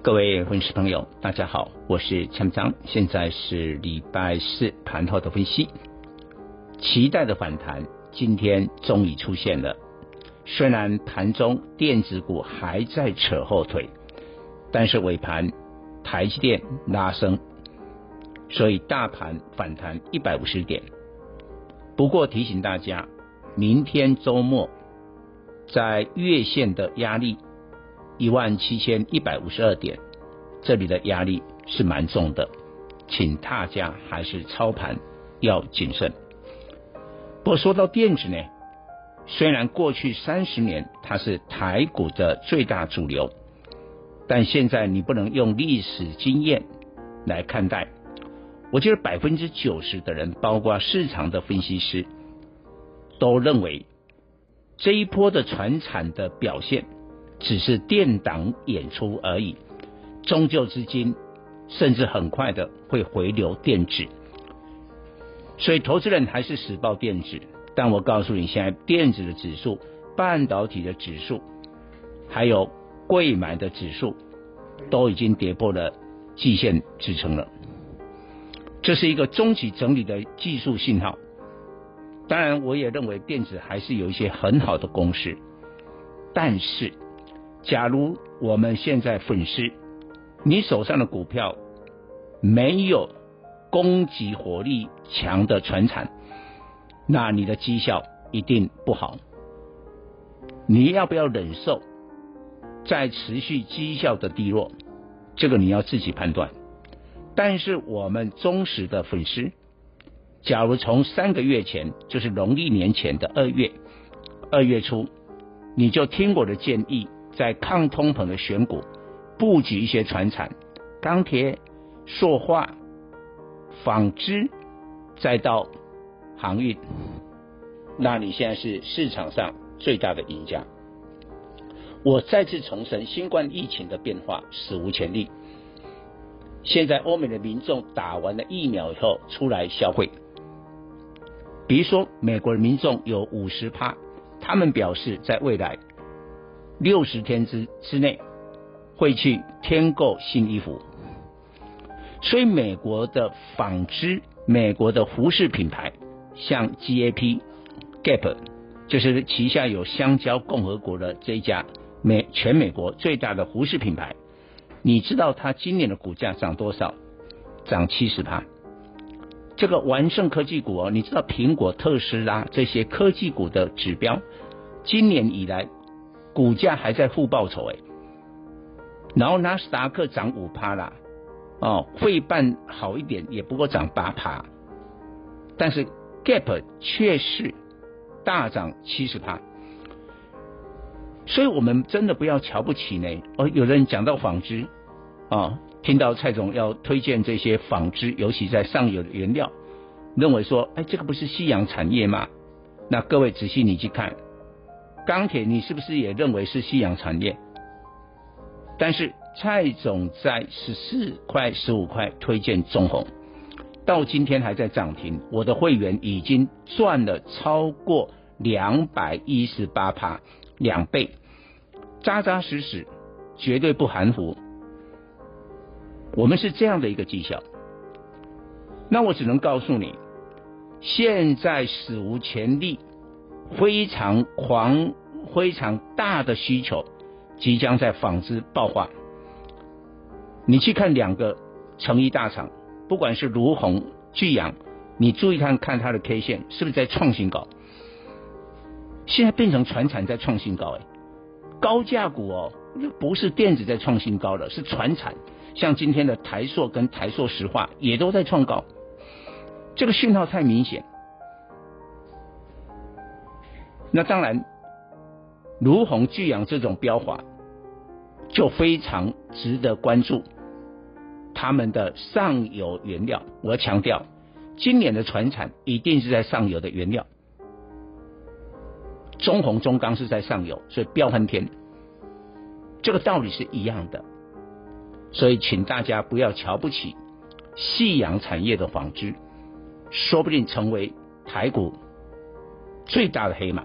各位粉丝朋友，大家好，我是强章，现在是礼拜四盘后的分析。期待的反弹今天终于出现了，虽然盘中电子股还在扯后腿，但是尾盘台积电拉升，所以大盘反弹一百五十点。不过提醒大家，明天周末在月线的压力。一万七千一百五十二点，这里的压力是蛮重的，请大家还是操盘要谨慎。不过说到电子呢，虽然过去三十年它是台股的最大主流，但现在你不能用历史经验来看待。我觉得百分之九十的人，包括市场的分析师，都认为这一波的传产的表现。只是电档演出而已，终究资金甚至很快的会回流电子，所以投资人还是死抱电子。但我告诉你，现在电子的指数、半导体的指数，还有柜买的指数，都已经跌破了季线支撑了。这是一个中期整理的技术信号。当然，我也认为电子还是有一些很好的公式，但是。假如我们现在粉丝，你手上的股票没有攻击火力强的传产，那你的绩效一定不好。你要不要忍受再持续绩效的低落？这个你要自己判断。但是我们忠实的粉丝，假如从三个月前，就是农历年前的二月，二月初，你就听我的建议。在抗通膨的选股，布局一些船产、钢铁、塑化、纺织，再到航运，那你现在是市场上最大的赢家。我再次重申，新冠疫情的变化史无前例。现在欧美的民众打完了疫苗以后出来消费，比如说美国的民众有五十趴，他们表示在未来。六十天之之内会去添购新衣服，所以美国的纺织、美国的服饰品牌，像 GAP、Gap，就是旗下有香蕉共和国的这一家美全美国最大的服饰品牌，你知道它今年的股价涨多少？涨七十趴。这个完胜科技股哦，你知道苹果、特斯拉这些科技股的指标，今年以来。股价还在负报酬哎，然后纳斯达克涨五趴啦，哦，汇办好一点也不过涨八趴，但是 Gap 却是大涨七十趴，所以我们真的不要瞧不起呢。哦，有人讲到纺织啊、哦，听到蔡总要推荐这些纺织，尤其在上游的原料，认为说，哎，这个不是夕阳产业吗？那各位仔细你去看。钢铁，你是不是也认为是夕阳产业？但是蔡总在十四块、十五块推荐中红，到今天还在涨停，我的会员已经赚了超过两百一十八趴，两倍，扎扎实实，绝对不含糊。我们是这样的一个绩效，那我只能告诉你，现在史无前例。非常狂、非常大的需求即将在纺织爆发。你去看两个成衣大厂，不管是卢鸿、巨阳，你注意看看它的 K 线是不是在创新高？现在变成船产在创新高，哎，高价股哦，不是电子在创新高了，是船产，像今天的台塑跟台塑石化也都在创高，这个讯号太明显。那当然，儒鸿、聚阳这种标法就非常值得关注。他们的上游原料，我强调，今年的船产一定是在上游的原料，中红、中钢是在上游，所以飙翻天。这个道理是一样的，所以请大家不要瞧不起夕阳产业的纺织，说不定成为台股最大的黑马。